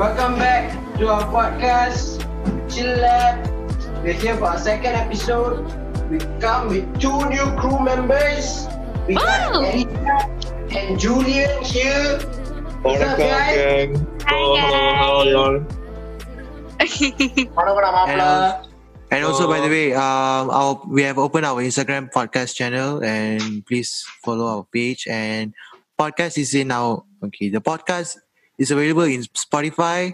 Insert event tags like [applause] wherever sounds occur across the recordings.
Welcome back to our podcast, Chill Lab. We're here for our second episode. We come with two new crew members. We got and Julian here. What's up, guys? Hello, hello, oh, how are y'all? [laughs] and, uh, and also, by oh. the way, um, our, we have opened our Instagram podcast channel, and please follow our page. And podcast is in our okay. The podcast is available in Spotify,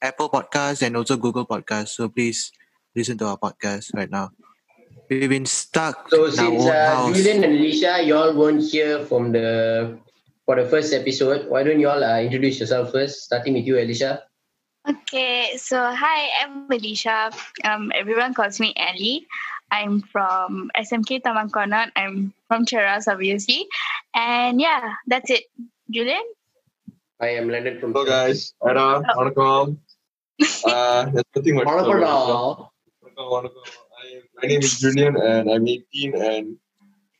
Apple Podcasts, and also Google Podcasts. So please listen to our podcast right now. We've been stuck So in our since own uh, house. Julian and Alicia, y'all weren't here from the for the first episode, why don't y'all uh, introduce yourself first? Starting with you, Alicia. okay, so hi, I'm Alicia. Um, everyone calls me Ellie. I'm from SMK Taman Connaught. I'm from Cheras, obviously. And yeah, that's it. Julian? I am Leonard from. Hello guys. Ada, வணக்கம். [laughs] Uh, there's nothing much. to talk வணக்கம்டா. about. வணக்கம், வணக்கம். I- My name is Julian and I'm 18 and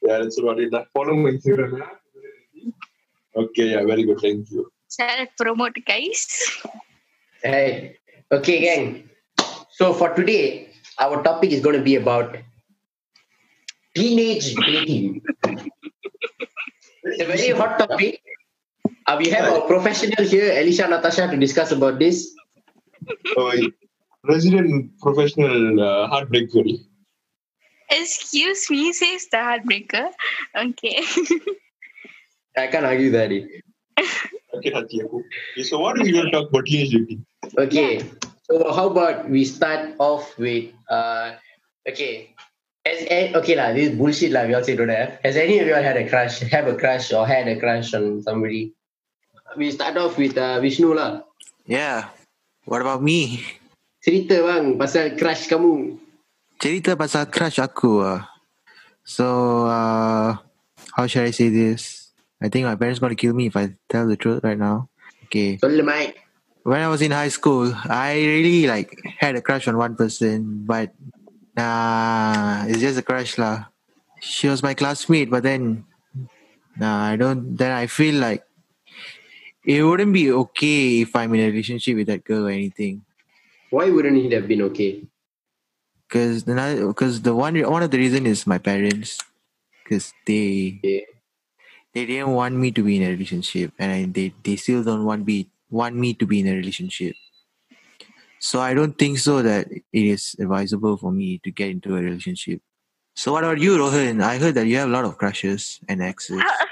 yeah, that's about it. Follow my Instagram. yeah? Okay, yeah, very good. Thank you. Shall I promote, guys? Hey, okay, gang. So for today, our topic is going to be about teenage dating. it's a very hot topic. Uh, we have a professional here, Alicia Natasha, to discuss about this. Oh, resident professional uh, heartbreaker. Excuse me, says the heartbreaker. Okay. I can't argue that. eh. Okay, hati so what are we going to talk about teenage dating? Okay, so how about we start off with uh, okay. As, eh, okay lah, this is bullshit lah. We all say don't have. Has any of you all had a crush, have a crush, or had a crush on somebody? we start off with uh, Vishnu lah. Yeah. What about me? Cerita bang pasal crush kamu. Cerita pasal crush aku ah. Uh. So uh, how should I say this? I think my parents gonna kill me if I tell the truth right now. Okay. Tell. When I was in high school, I really like had a crush on one person, but nah, it's just a crush lah. She was my classmate, but then nah, I don't. Then I feel like it wouldn't be okay if I'm in a relationship with that girl or anything. Why wouldn't it have been okay? Cause the because the one one of the reason is my parents, cause they Okay. they didn't want me to be in a relationship, and I, they they still don't want be want me to be in a relationship. So I don't think so that it is advisable for me to get into a relationship. So what about you, Rohan? I heard that you have a lot of crushes and exes. Uh,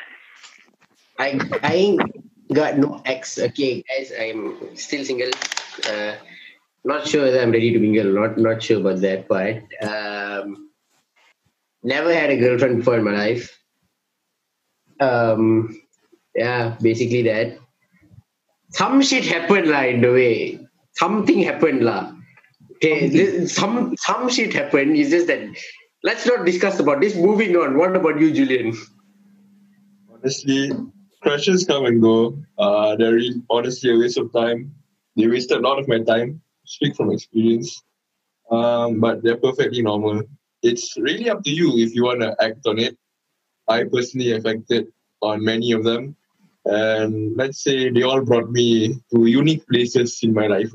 I I got no ex. Okay, guys, I'm still single. Uh, not sure whether I'm ready to mingle. Not not sure about that part. Um, never had a girlfriend before in my life. Um, yeah, basically that. Some shit happened lah in the way. Something happened lah. Okay, this- some some shit happened. It's just that. Let's not discuss about this. Moving on. What about you, Julian? Honestly, crushes come and go. Uh, they're honestly a waste of time. They wasted a lot of my time. Speak from experience. Um, but they're perfectly normal. It's really up to you if you want to act on it. I personally affected on many of them. And let's say they all brought me to unique places in my life.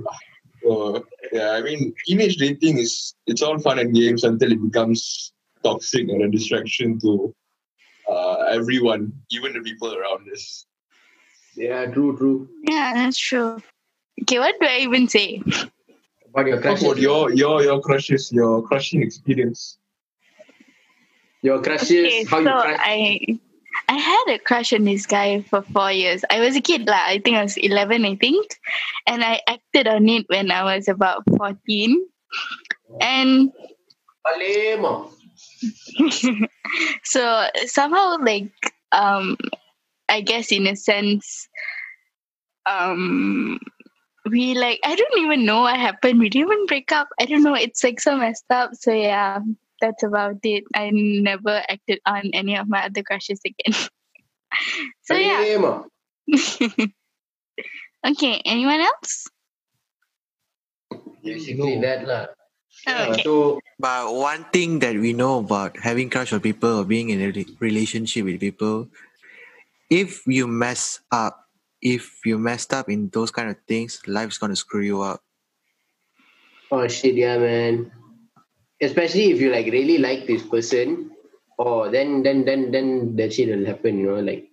So, yeah, I mean, teenage dating is, it's all fun and games until it becomes toxic and a distraction to everyone, even the people around us. Yeah, true, true. Yeah, that's true. Okay, what do I even say? About your crushes. about your your your crushes, your crushing experience. Your crushes, Okay, how so you crush. I I had a crush on this guy for four years. I was a kid, lah. I think I was eleven, I think, and I acted on it when I was about fourteen. And Alema. [laughs] so somehow, like, um, I guess in a sense, um, we like I don't even know what happened. We didn't even break up. I don't know. It's like so messed up. So yeah, that's about it. I never acted on any of my other crushes again. [laughs] so yeah. [laughs] Okay. Anyone else? Basically that lah. Okay. So But one thing that we know about having crush on people or being in a relationship with people, if you mess up, if you messed up in those kind of things, life's gonna screw you up. Oh shit, yeah, man. Especially if you like really like this person, oh, then then then then that shit will happen. You know, like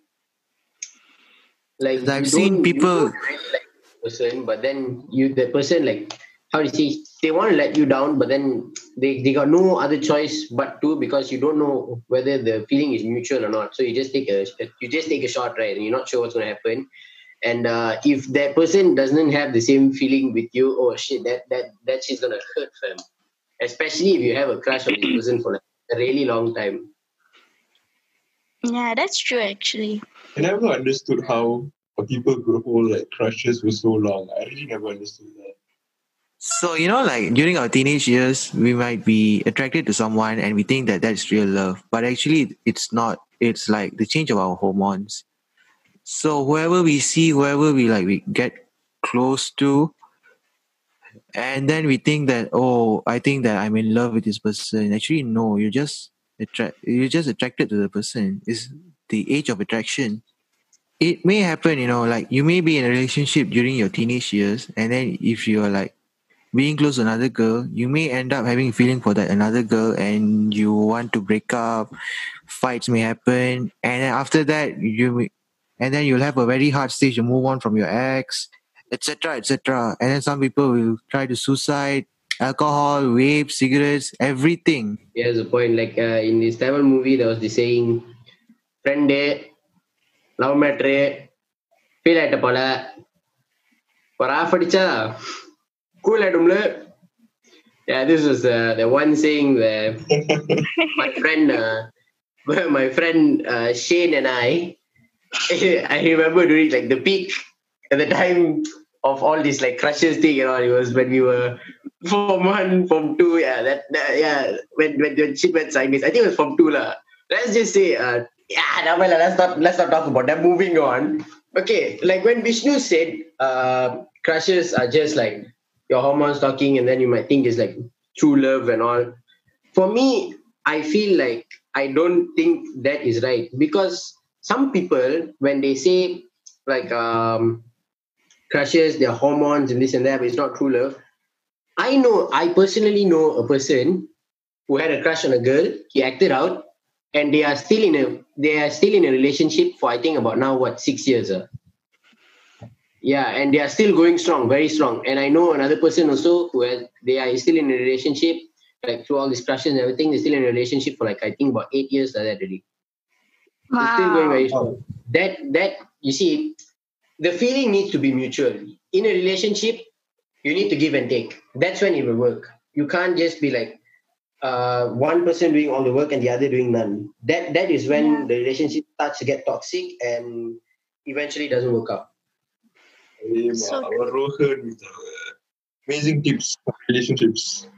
like I've seen people- really like person, but then you the person like how do you say they want to let you down, but then they they got no other choice but to because you don't know whether the feeling is mutual or not. So you just take a you just take a shot, right? And you're not sure what's gonna happen. And uh, if that person doesn't have the same feeling with you, oh shit, that that that shit's gonna hurt them. Especially if you have a crush on this person for like a really long time. Yeah, that's true actually. I never understood how people could hold like crushes for so long. I really never understood that. So you know, like during our teenage years, we might be attracted to someone and we think that that's real love, but actually, it's not. It's like the change of our hormones. So whoever we see, whoever we like, we get close to, and then we think that, oh, I think that I'm in love with this person. Actually, no, you're just attract. You're just attracted to the person. It's the age of attraction. It may happen, you know, like you may be in a relationship during your teenage years, and then if you are like being close to another girl, you may end up having feeling for that another girl and you want to break up, fights may happen, and then after that you may, and then you'll have a very hard stage to move on from your ex, etc. etc. And then some people will try to suicide, alcohol, vape, cigarettes, everything. Here's the point. Like uh, in this Tamil movie, there was the saying, "Friend, love matter, feel ஆயிட்ட போல ஒரு off அடிச்சா cool ஆயிடும்ல Yeah, this was uh, the one saying where my [laughs] friend, uh, where my friend uh, Shane and I, [laughs] I remember during like the peak at the time of all these like crushes thing and all. It was when we were form one, form two. Yeah, that, that yeah. When when the shit went sideways, I think it was form two lah. Let's just say, uh, yeah, never mind lah, let's not let's not talk about that. Moving on. Okay, like when Vishnu said, uh, crushes are just like your hormones talking, and then you might think it's like true love and all. For me, I feel like I don't think that is right because some people, when they say like um, crushes, their hormones and this and that, but it's not true love. I know, I personally know a person who had a crush on a girl. He acted out, and they are still in a they are still in a relationship for I think about now what six years. Uh. Yeah, and they are still going strong, very strong. And I know another person also who has they are still in a relationship, like through all these crushes and everything, they're still in a relationship for like I think about eight years like that already. It's still going very strong. That that you see, the feeling needs to be mutual. In a relationship, you need to give and take. That's when it will work. You can't just be like uh, one person doing all the work and the other doing none. That that is when Yeah. the relationship starts to get toxic and eventually doesn't work out. So our Rohan with amazing tips for relationships. [laughs]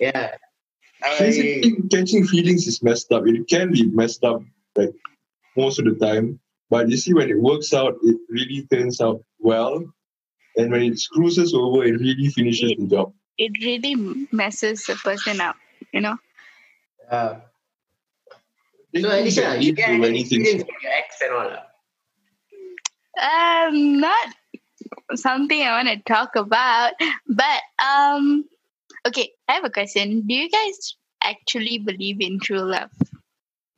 Yeah. I, Catching, catching feelings is messed up. It can be messed up like most of the time. But you see, when it works out, it really turns out well. And when it screws us over, it really finishes the job. it really messes a person up, you know. uh, so can Alicia, you lead get to any many things. with your ex and all? Um, not something I want to talk about, but um, okay. I have a question. Do you guys actually believe in true love?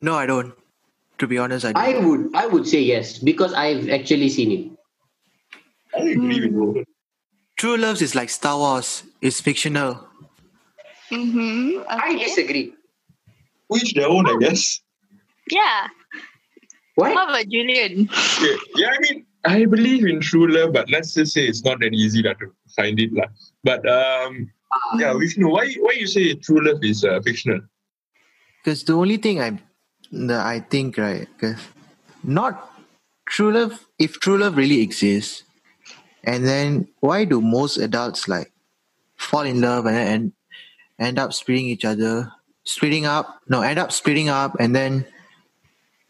No, I don't. To be honest, I don't. I would I would say yes because I've actually seen it. I agree with Rohan. True love is like Star Wars. It's fictional. Mm-hmm. I disagree. Each their own, I guess. Yeah. What? How about Julian? Yeah, yeah, I mean, I believe in true love, but let's just say it's not that easy lah, to find it. lah. But um, yeah, Vishnu, why why you say true love is uh, fictional? Because the only thing I, that I think right, because not true love. If true love really exists, and then why do most adults like fall in love and end, end up splitting each other, splitting up? No, end up splitting up, and then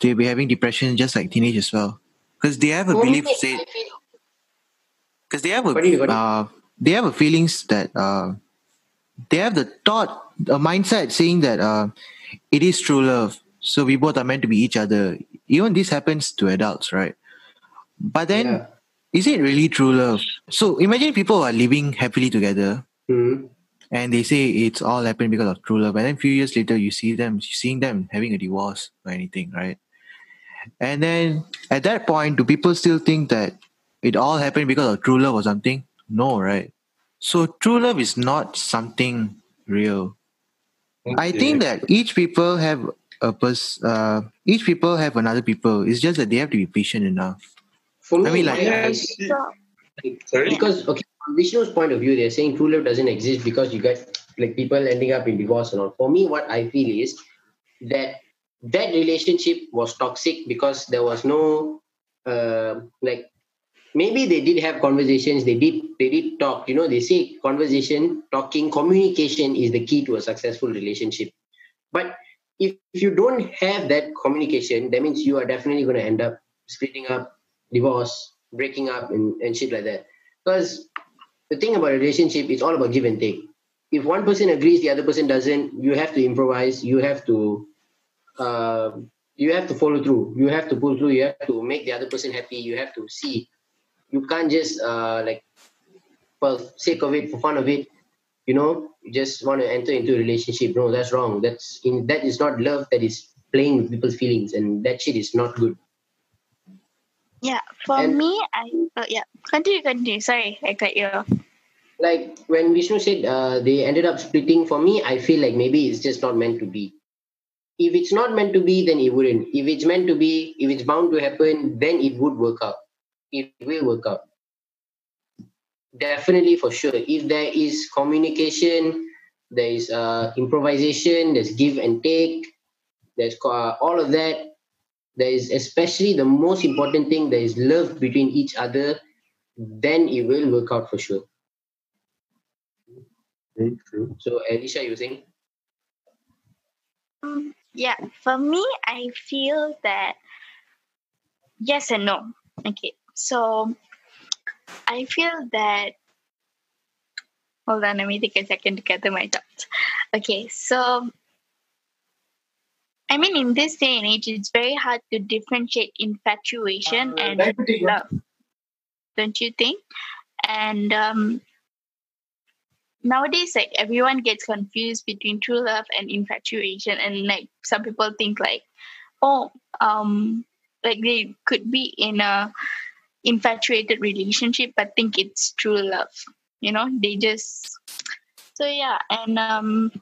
they'll be having depression just like teenage as well. Because they have a belief, say, because they have a Got it, got it. uh, they have a feelings that uh, they have the thought a mindset saying that uh, it is true love so we both are meant to be each other even this happens to adults right But then, Yeah. is it really true love? So imagine people are living happily together Mhm. and they say it's all happened because of true love. And then a few years later, you see them, seeing them having a divorce or anything, right? And then at that point, do people still think that it all happened because of true love or something? No, right? So true love is not something real. I think that each people have a pers- uh, each people have another people. It's just that they have to be patient enough. For me, I mean, like- what I- Sorry. because okay, from Vishnu's point of view, they're saying true love doesn't exist because you get like people ending up in divorce and all. For me, what I feel is that that relationship was toxic because there was no uh, like maybe they did have conversations they did they did talk you know they say conversation talking communication is the key to a successful relationship. But if, if you don't have that communication that means you are definitely going to end up splitting up divorce breaking up and, and shit like that. Because the thing about a relationship it's all about give and take. If one person agrees the other person doesn't you have to improvise you have to uh, you have to follow through. You have to pull through. You have to make the other person happy. You have to see. You can't just uh, like for sake of it for fun of it you know you just want to enter into a relationship. No that's wrong. That's in that is not love that is playing with people's feelings and that shit is not good. Yeah, for And- me, I oh, yeah, continue, continue. Sorry, I cut you off. like when Vishnu said uh, they ended up splitting, for me, I feel like maybe it's just not meant to be. If it's not meant to be, then it wouldn't. If it's meant to be, if it's bound to happen, then it would work out. It will work out. Definitely for sure. If there is communication, there is uh, improvisation, there's give and take, there's uh, all of that. There is especially the most important thing, there is love between each other, then it will work out for sure. True, true. So, Alicia, you were saying? Yeah, for me, I feel that yes and no. Okay, so I feel that. Hold on, let me take a second to gather my thoughts. Okay, so I mean, in this day and age, it's very hard to differentiate infatuation and love, don't you think? And um, nowadays, like everyone gets confused between true love and infatuation, and like some people think like, oh, um, like they could be in a infatuated relationship, but think it's true love. You know, they just so yeah, and um,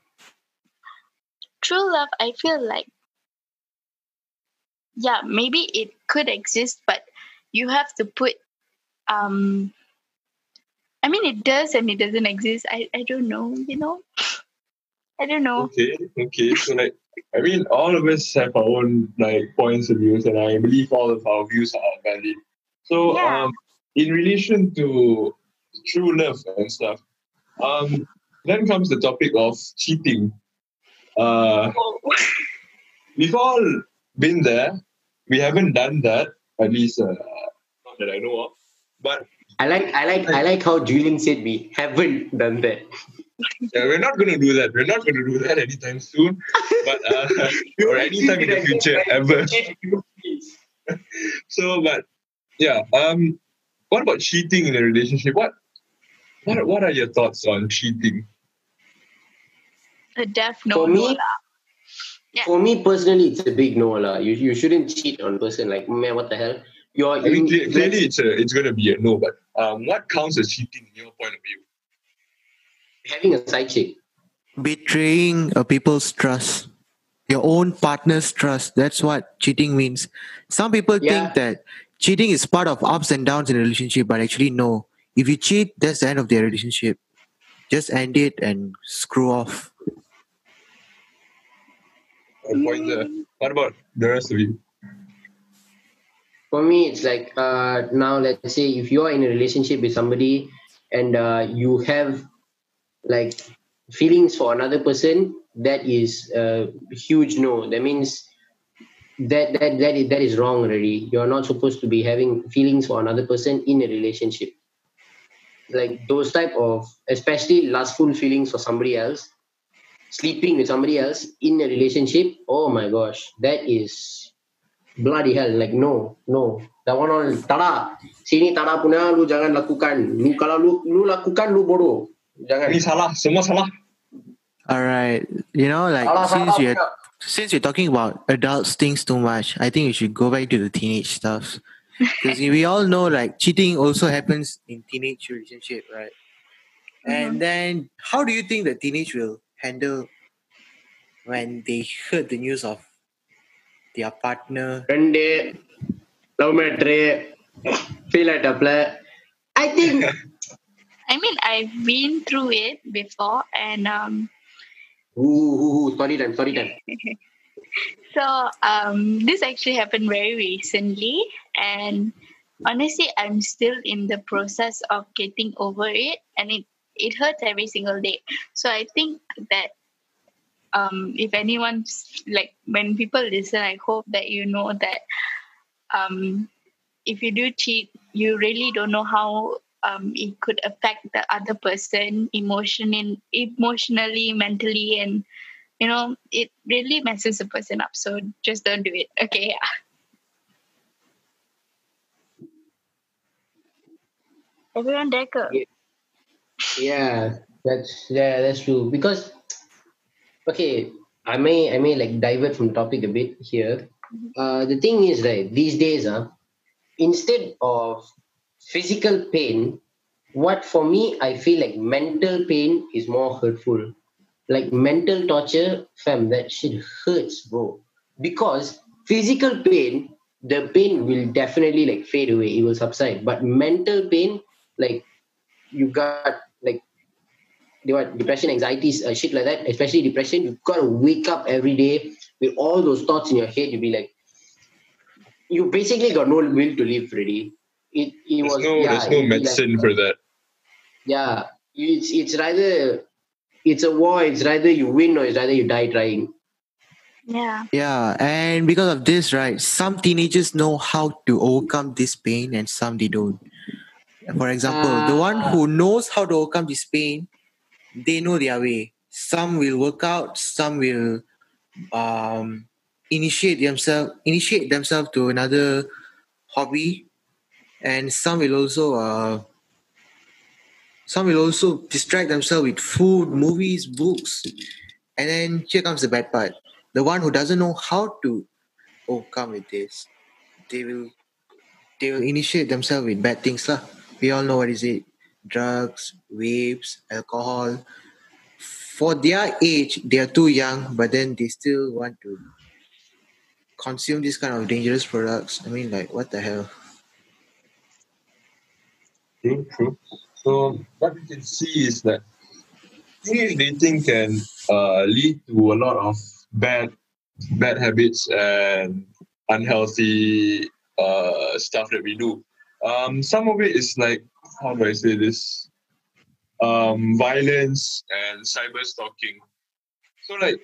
true love. I feel like yeah, maybe it could exist, but you have to put um I mean it does and it doesn't exist. I, I don't know, you know. I don't know. Okay, okay. So like, I mean, all of us have our own like points of views, and I believe all of our views are valid. So, Yeah. um, in relation to true love and stuff, um, then comes the topic of cheating. Uh, we've all been there. We haven't done that, at least uh, not that I know of. But I like, I like, I like how Julian said we haven't done that. Yeah, we're not going to do that. We're not going to do that anytime soon, but uh, [laughs] or anytime in the future ever. [laughs] So, but yeah, um, what about cheating in a relationship? What, what, what are your thoughts on cheating? A deaf no For me. Yeah. for me personally, it's a big no lah. You you shouldn't cheat on a person. Like man, what the hell? You're I mean, in- clearly it's a, it's going to be a no. But um, what counts as cheating in your point of view? having a side chick. Betraying a people's trust, your own partner's trust. That's what cheating means. Some people Yeah. think that cheating is part of ups and downs in a relationship, but actually, no. If you cheat, that's the end of their relationship. Just end it and screw off. A point there. What about the rest of you? For me, it's like uh, now let's say if you're in a relationship with somebody and uh, you have like feelings for another person, that is a huge no. That means that that that is, that is wrong already. You're not supposed to be having feelings for another person in a relationship. Like those type of, especially lustful feelings for somebody else, sleeping with somebody else in a relationship. Oh my gosh, that is bloody hell like no no that one all tada sini tada punya lu jangan lakukan lu kalau lu lu lakukan lu bodoh jangan Ini salah, semua salah. All right. You know, like salah since salah you're since you're talking about adults things too much, I think you should go back to the teenage stuff. [laughs] Because we all know like cheating also happens in teenage relationship, right? And uh-huh. then how do you think the teenage will handle when they heard the news of their partner? ரெண்டு love matter feel ஆயிட்டாப்ல I think I mean, I've been through it before, and um, sorry time sorry time so um, this actually happened very recently, and honestly, I'm still in the process of getting over it, and it it hurts every single day. So I think that um, if anyone's like when people listen, I hope that you know that um, if you do cheat, you really don't know how um, it could affect the other person emotionally, emotionally, mentally, and you know it really messes a person up. So just don't do it. Okay, yeah. [laughs] Everyone decker. Yeah. Yeah, that's yeah, that's true. Because okay, I may I may like divert from topic a bit here. Uh, the thing is right these days, uh, instead of physical pain, what for me I feel like mental pain is more hurtful. Like mental torture, fam, that shit hurts, bro. Because physical pain, the pain will definitely like fade away. It will subside. But mental pain, like you got like you know what depression anxiety uh, shit like that especially depression you've gotta wake up every day with all those thoughts in your head you'll be like you basically got no will to live really it, it There's was no, yeah, there's no it'd like- medicine for that. yeah it's it's rather it's a war it's rather you win or it's rather you die trying Yeah. Yeah, and because of this, right, some teenagers know how to overcome this pain and some they don't. For example, the one who knows how to overcome this pain, they know their way. Some will work out, some will um, initiate themselves initiate themselves to another hobby, and some will also uh, some will also distract themselves with food, movies, books, and then here comes the bad part the one who doesn't know how to overcome with this, they will they will initiate themselves with bad things lah. We all know what is it: drugs, vapes, alcohol. For their age, they are too young, but then they still want to consume this kind of dangerous products. I mean, like what the hell? True, true. So what we can see is that teenage dating can uh, lead to a lot of bad bad habits and unhealthy uh, stuff that we do. Um, some of it is like how do I say this? Um, violence and cyber stalking. So like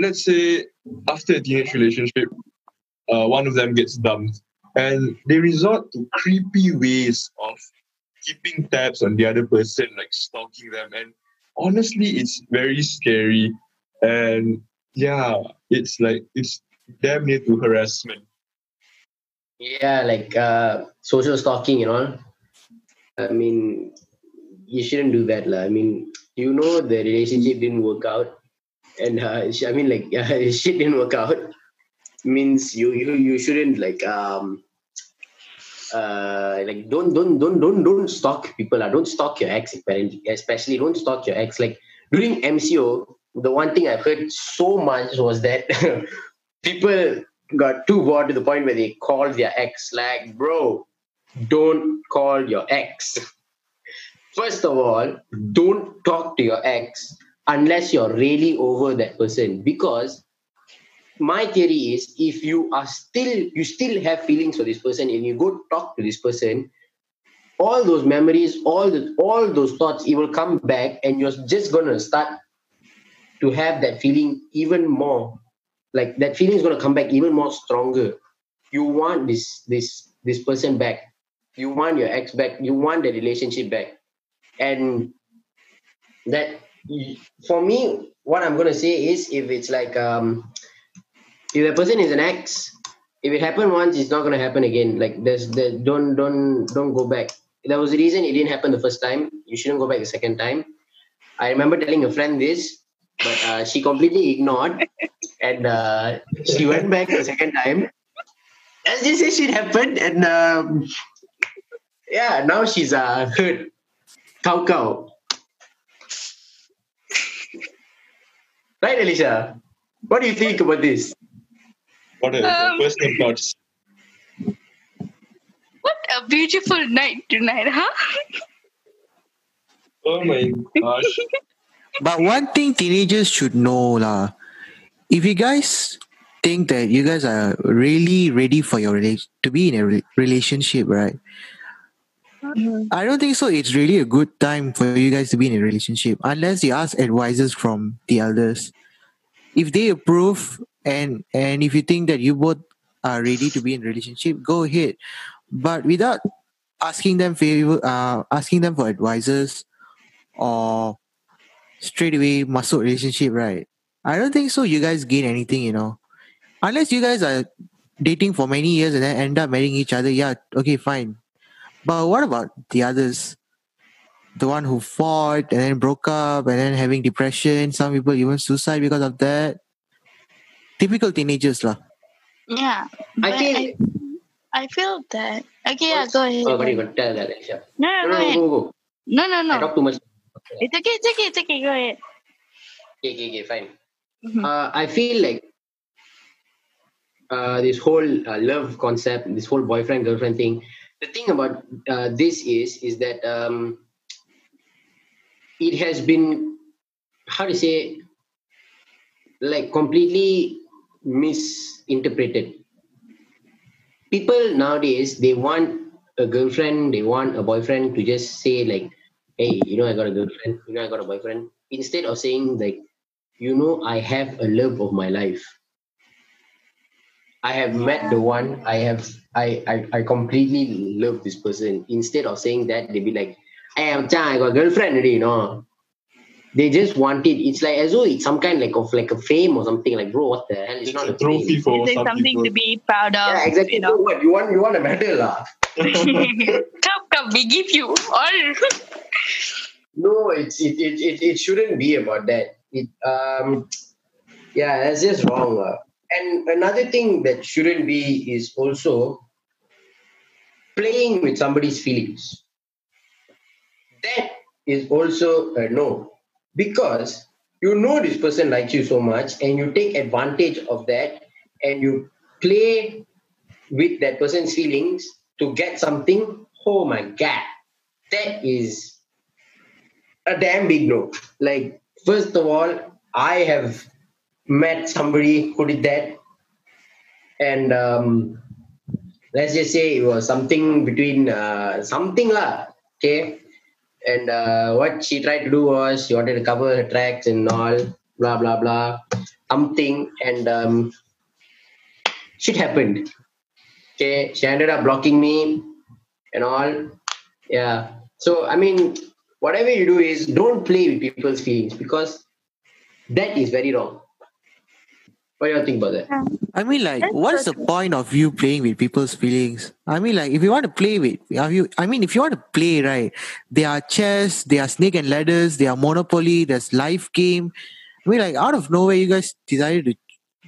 let's say after a teenage relationship, uh, one of them gets dumped and they resort to creepy ways of keeping tabs on the other person, like stalking them. And honestly, it's very scary. And yeah, it's like it's damn near to harassment. yeah like uh social stalking and all i mean you shouldn't do that lah. i mean you know the relationship didn't work out and uh, i mean like [laughs] uh, shit didn't work out. Means you you you shouldn't like um uh like don't don't don't don't don't stalk people uh, don't stalk your ex apparently. Especially don't stalk your ex. Like during mco the one thing i've heard so much was that [laughs] people got too bored to the point where they called their ex. Like bro don't call your ex. First of all don't talk to your ex unless you're really over that person. Because my theory is if you are still you still have feelings for this person and you go talk to this person all those memories all the all those thoughts it will come back and you're just gonna start to have that feeling even more. Like that feeling is going to come back even more stronger. You want this this this person back you want your ex back you want the relationship back and that for me what i'm going to say is if it's like um if the person is an ex if it happened once, it's not gonna happen again. Like there's the don't don't don't go back. There was a reason it didn't happen the first time. You shouldn't go back the second time. I remember telling a friend this, but uh, she completely ignored, [laughs] and uh, she went back the second time. As this shit happened, and um, yeah, now she's uh, hurt. Cow cow. Right, Alicia? What do you think about this? What are Um, your personal thoughts? What a beautiful night tonight, huh? Oh my gosh. [laughs] But one thing teenagers should know, lah. If you guys think that you guys are really ready for your rela- to be in a re- relationship, right? I don't think so. It's really a good time for you guys to be in a relationship unless you ask advisors from the elders. If they approve and and if you think that you both are ready to be in a relationship, go ahead. But without asking them favor, uh, asking them for advisors or straight away muscle relationship, right? I don't think so. You guys gain anything, you know, unless you guys are dating for many years and then end up marrying each other. Yeah, okay, fine. But what about the others? The one who fought and then broke up and then having depression. Some people even suicide because of that. Typical teenagers, lah. Yeah. I feel. I, I feel that. Okay, yeah, go ahead. Oh, what are you gonna tell that, Alicia? No, no, No, go no, ahead. go, go. No, no, I no. talk too much. It's okay, it's okay, it's okay. Go ahead. Okay, okay, okay, fine. Mhm. Uh, I feel like uh, this whole uh, love concept, this whole boyfriend girlfriend thing. The thing about uh, this is is that um, it has been how to say like completely misinterpreted. People nowadays they want a girlfriend, they want a boyfriend to just say like, "Hey, you know, I got a girlfriend. You know, I got a boyfriend." Instead of saying like, "You know, I have a love of my life. I have met the one. I have. I I, I completely love this person." Instead of saying that, they be like, eh, "Hey, I'm I got a girlfriend already." You know. They just want it. It's like as though it's some kind like of like a fame or something. Like, bro, what the hell? It's, It's not a a trophy for It's some something people. to be proud of. Yeah, exactly. You know. So what you want? You want a medal, lah? [laughs] come, come, we give you all. No, it's it, it, it, it shouldn't be about that. It um yeah, that's just wrong. lah. And another thing that shouldn't be is also playing with somebody's feelings. That is also a no. Because you know this person likes you so much and you take advantage of that and you play with that person's feelings to get something. Oh my god. That is a damn big no. Like, first of all, I have met somebody who did that, and um, let's just say it was something between uh, something lah. Okay, and uh, what she tried to do was she wanted to cover her tracks and all, blah blah blah, something, and um, shit happened. Okay, she ended up blocking me and all. Yeah. So I mean, whatever you do is don't play with people's feelings because that is very wrong. What do you think about that? I mean, like, That's what's the point of you playing with people's feelings? I mean, like, if you want to play with, have you? I mean, if you want to play, right? There are chess, there are snake and ladders, there are Monopoly, there's life game. I mean, like, out of nowhere, you guys decided to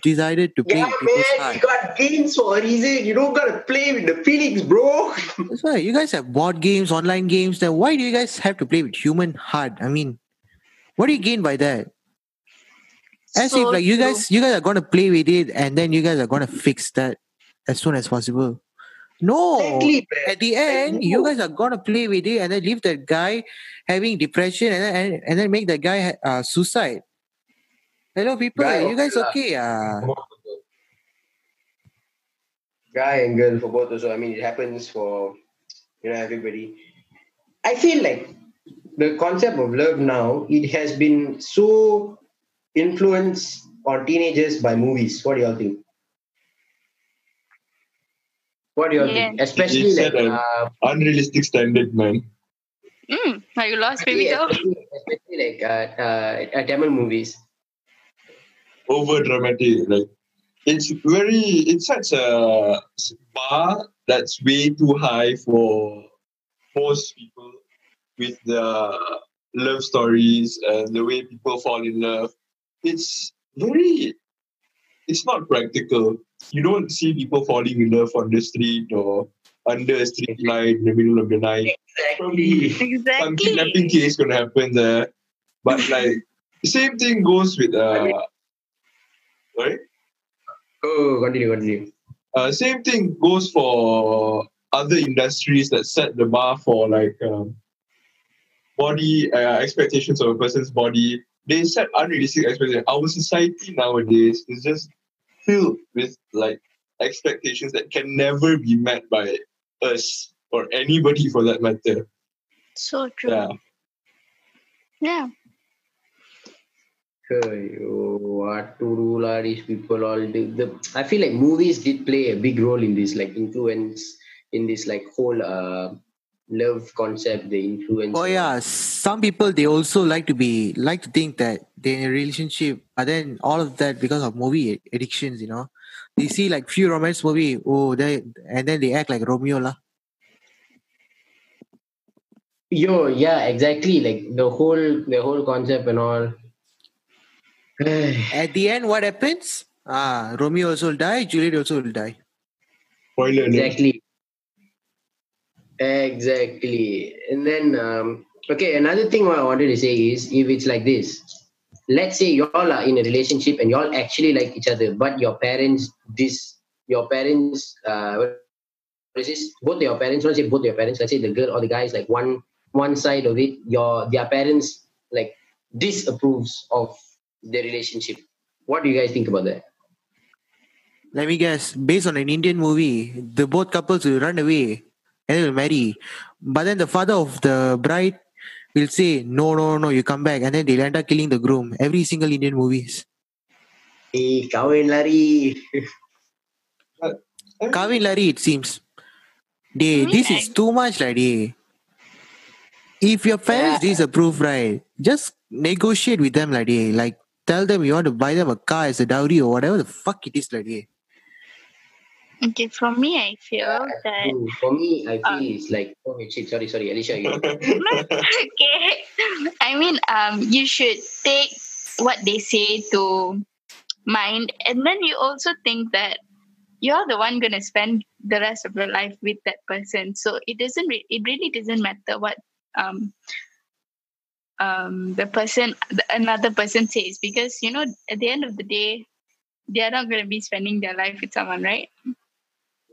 decided to play Yeah, people's man, heart. you got games for a reason. You don't gotta play with the feelings, bro. [laughs] That's why you guys have board games, online games. Then why do you guys have to play with human heart? I mean, what do you gain by that? As if like you true. guys, you guys are gonna play with it, and then you guys are gonna fix that as soon as possible. No, Exactly, at the end, you guys are gonna play with it, and then leave that guy having depression, and then and, and then make that guy uh, suicide. Hello, people. Guy you guys okay lah. okay? Uh, Guy and girl for both also. I mean, it happens for you know everybody. I feel like the concept of love now it has been so influenced on teenagers by movies. What do y'all think? What do y'all think? Especially You like uh, Unrealistic standard, man. Mm, are you lost, baby especially, girl? especially, especially like uh, uh, uh, Tamil movies. Over dramatic. Like it's very it's such a bar that's way too high for most people with the love stories and the way people fall in love. It's very it's not practical. You don't see people falling in love on the street or under a street light in the middle of the night. Exactly. Probably some kidnapping case is gonna happen there. But like same thing goes with uh sorry? Oh, continue, continue. Uh, same thing goes for other industries that set the bar for like um, body uh, expectations of a person's body. They set unrealistic expectations. Our society nowadays is just filled with like expectations that can never be met by us or anybody for that matter. So true. Yeah. Yeah. Hey, oh, what to do lah, these people all the, the I feel like movies did play a big role in this, like influence in this like whole uh love concept, the influence. Oh yeah, some people they also like to be like to think that they're in a relationship, but then all of that because of movie addictions, you know. They see like few romance movie, oh they and then they act like Romeo lah. Yo, yeah, exactly. Like the whole the whole concept and all. [sighs] At the end, what happens? Ah, Romeo also will die, Juliet also will die. Spoiler alert. exactly. Exactly. And then um okay, another thing what I wanted to say is if it's like this, let's say y'all are in a relationship and y'all actually like each other, but your parents this your parents uh what is this? Both your parents, let's say both your parents, let's say the girl or the guy is like one one side of it, your their parents like disapproves of the relationship. What do you guys think about that? Let me guess. Based on an Indian movie, the both couples will run away and they will marry. But then the father of the bride will say, No, no, no, you come back. And then they'll end up killing the groom. Every single Indian movies. Eh, kahwin lari. Kavin Lari, [laughs] it seems. They, I mean, this is I- too much, like, they. If your parents Yeah. disapprove, right, just negotiate with them, like, they. Like, tell them you want to buy them a car as a dowry or whatever the fuck it is, like, they. Okay, for me, I feel that for me, I feel Uh, it's like oh shit, sorry, sorry, Alicia. You, [laughs] okay. I mean, um, you should take what they say to mind, and then you also think that you're the one gonna spend the rest of your life with that person. So it doesn't. Re- it really doesn't matter what um um the person the, another person says because you know at the end of the day they are not gonna be spending their life with someone, right?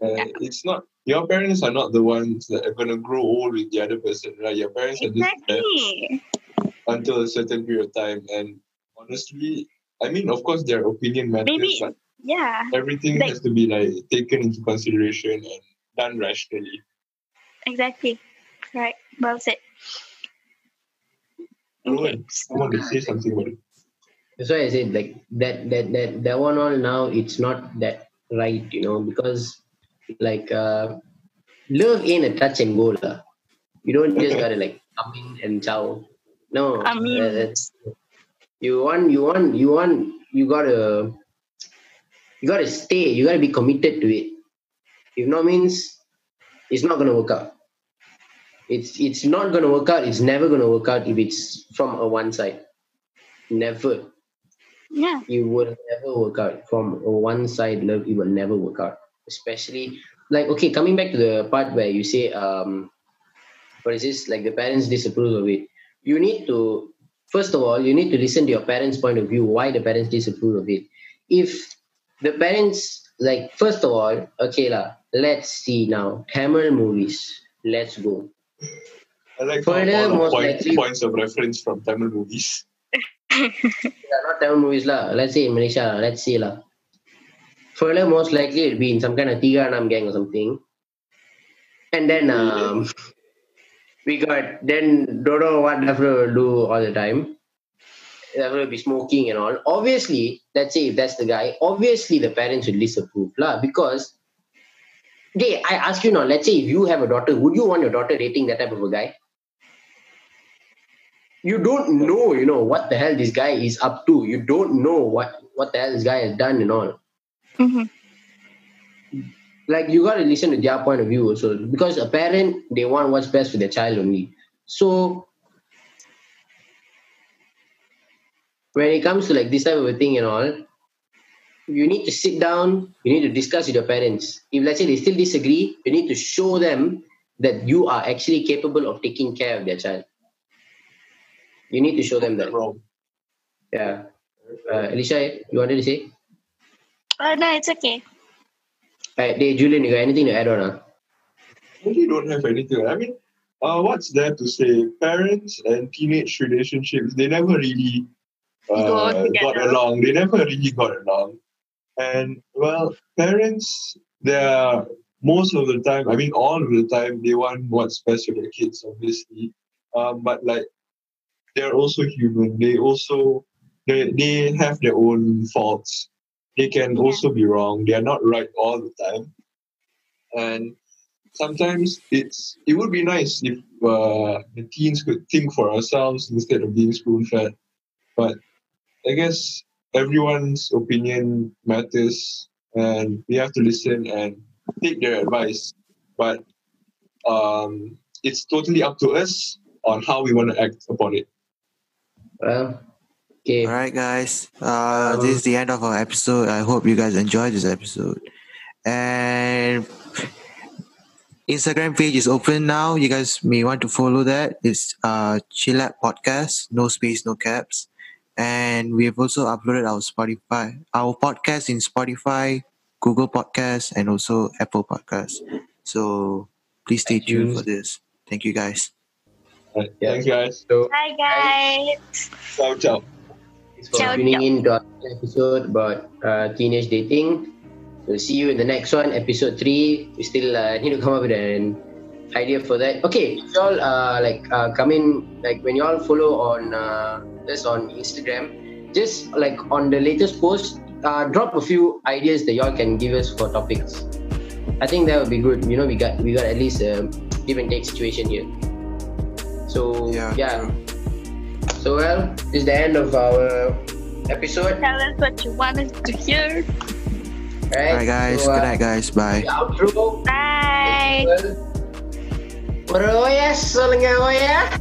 Uh, it's not your parents are not the ones that are gonna grow old with the other person, right? Your parents are just there until a certain period of time. And honestly, I mean, of course, their opinion matters, Maybe- but Yeah. everything Like- has to be like taken into consideration and done rationally. Exactly. Right. Well said. Rohan, I want to say something about it. that's why I said like that that that that one all now it's not that right, you know, because like uh love ain't a touch and go lah. You don't just gotta like come in and chow. No, I mean- that- that's you want you want you want you gotta you gotta stay. You gotta be committed to it. If not means it's not gonna work out. It's it's not gonna work out. It's never gonna work out if it's from a one side. Never. Yeah. It will never work out. From a one side love, it will never work out. Especially like okay, coming back to the part where you say um what is this? Like the parents disapprove of it. You need to first of all, you need to listen to your parents' point of view, why the parents disapprove of it. If the parents like first of all, okay lah, let's see now. Tamil movies. Let's go. I like Further, most point, likely- points of reference from Tamil movies. [laughs] Yeah, not Tamil movies lah. Let's say in Malaysia, let's see lah. Further, most likely it'll be in some kind of Tiga Nam gang or something. And then um, we got then don't know what Dafra will do all the time. Dafra will be smoking and all. Obviously, let's say if that's the guy, obviously the parents will disapprove lah because. Okay, I ask you now. Let's say if you have a daughter, would you want your daughter dating that type of a guy? you don't know, you know, what the hell this guy is up to. You don't know what what the hell this guy has done and all. Hmm like you got to listen to their point of view also because a parent they want what's best for their child only. So when it comes to like this type of a thing and all you need to sit down you need to discuss with your parents. If let's say they still disagree you need to show them that you are actually capable of taking care of their child. You need to show them that. Wrong. yeah. Uh, Alicia you wanted to say Oh no, it's okay. Alright, hey, Julian, you got anything to add on? Uh? really don't have anything. I mean, uh, what's there to say? Parents and teenage relationships, they never really uh, got along. They never really got along. And, well, parents, they are most of the time, I mean, all of the time, they want what's best for their kids, obviously. Um, but, like, they're also human. They also, they, they have their own faults. They can Yeah. also be wrong. They are not right all the time. And sometimes it's it would be nice if uh, the teens could think for ourselves instead of being spoon fed. But I guess everyone's opinion matters, and we have to listen and take their advice. But um, it's totally up to us on how we want to act upon it. Well, okay. All right, guys. Uh, this is the end of our episode. I hope you guys enjoyed this episode. And Instagram page is open now. You guys may want to follow that. It's uh Chillax Podcast, no space, no caps. And we have also uploaded our Spotify, our podcast in Spotify, Google Podcasts, and also Apple Podcasts. So please stay tuned for this. Thank you, guys. Right. Yeah. Thanks, guys. So, Bye guys. Ciao, ciao. Thanks for Ciao, tuning in to our episode about uh, teenage dating. We'll see you in the next one, episode three. We still uh, [laughs] need to come up with an idea for that. Okay, if y'all uh, like uh, come in like when y'all follow on uh, us on Instagram, just like on the latest post, uh, drop a few ideas that y'all can give us for topics. I think that would be good. You know, we got we got at least a give and take situation here. So Yeah, yeah. So, well, it's the end of our episode. Tell us what you wanted to hear. Alright, guys. So, uh, Good night, guys. Bye. Outro. Bye. Bro, yes, yeah.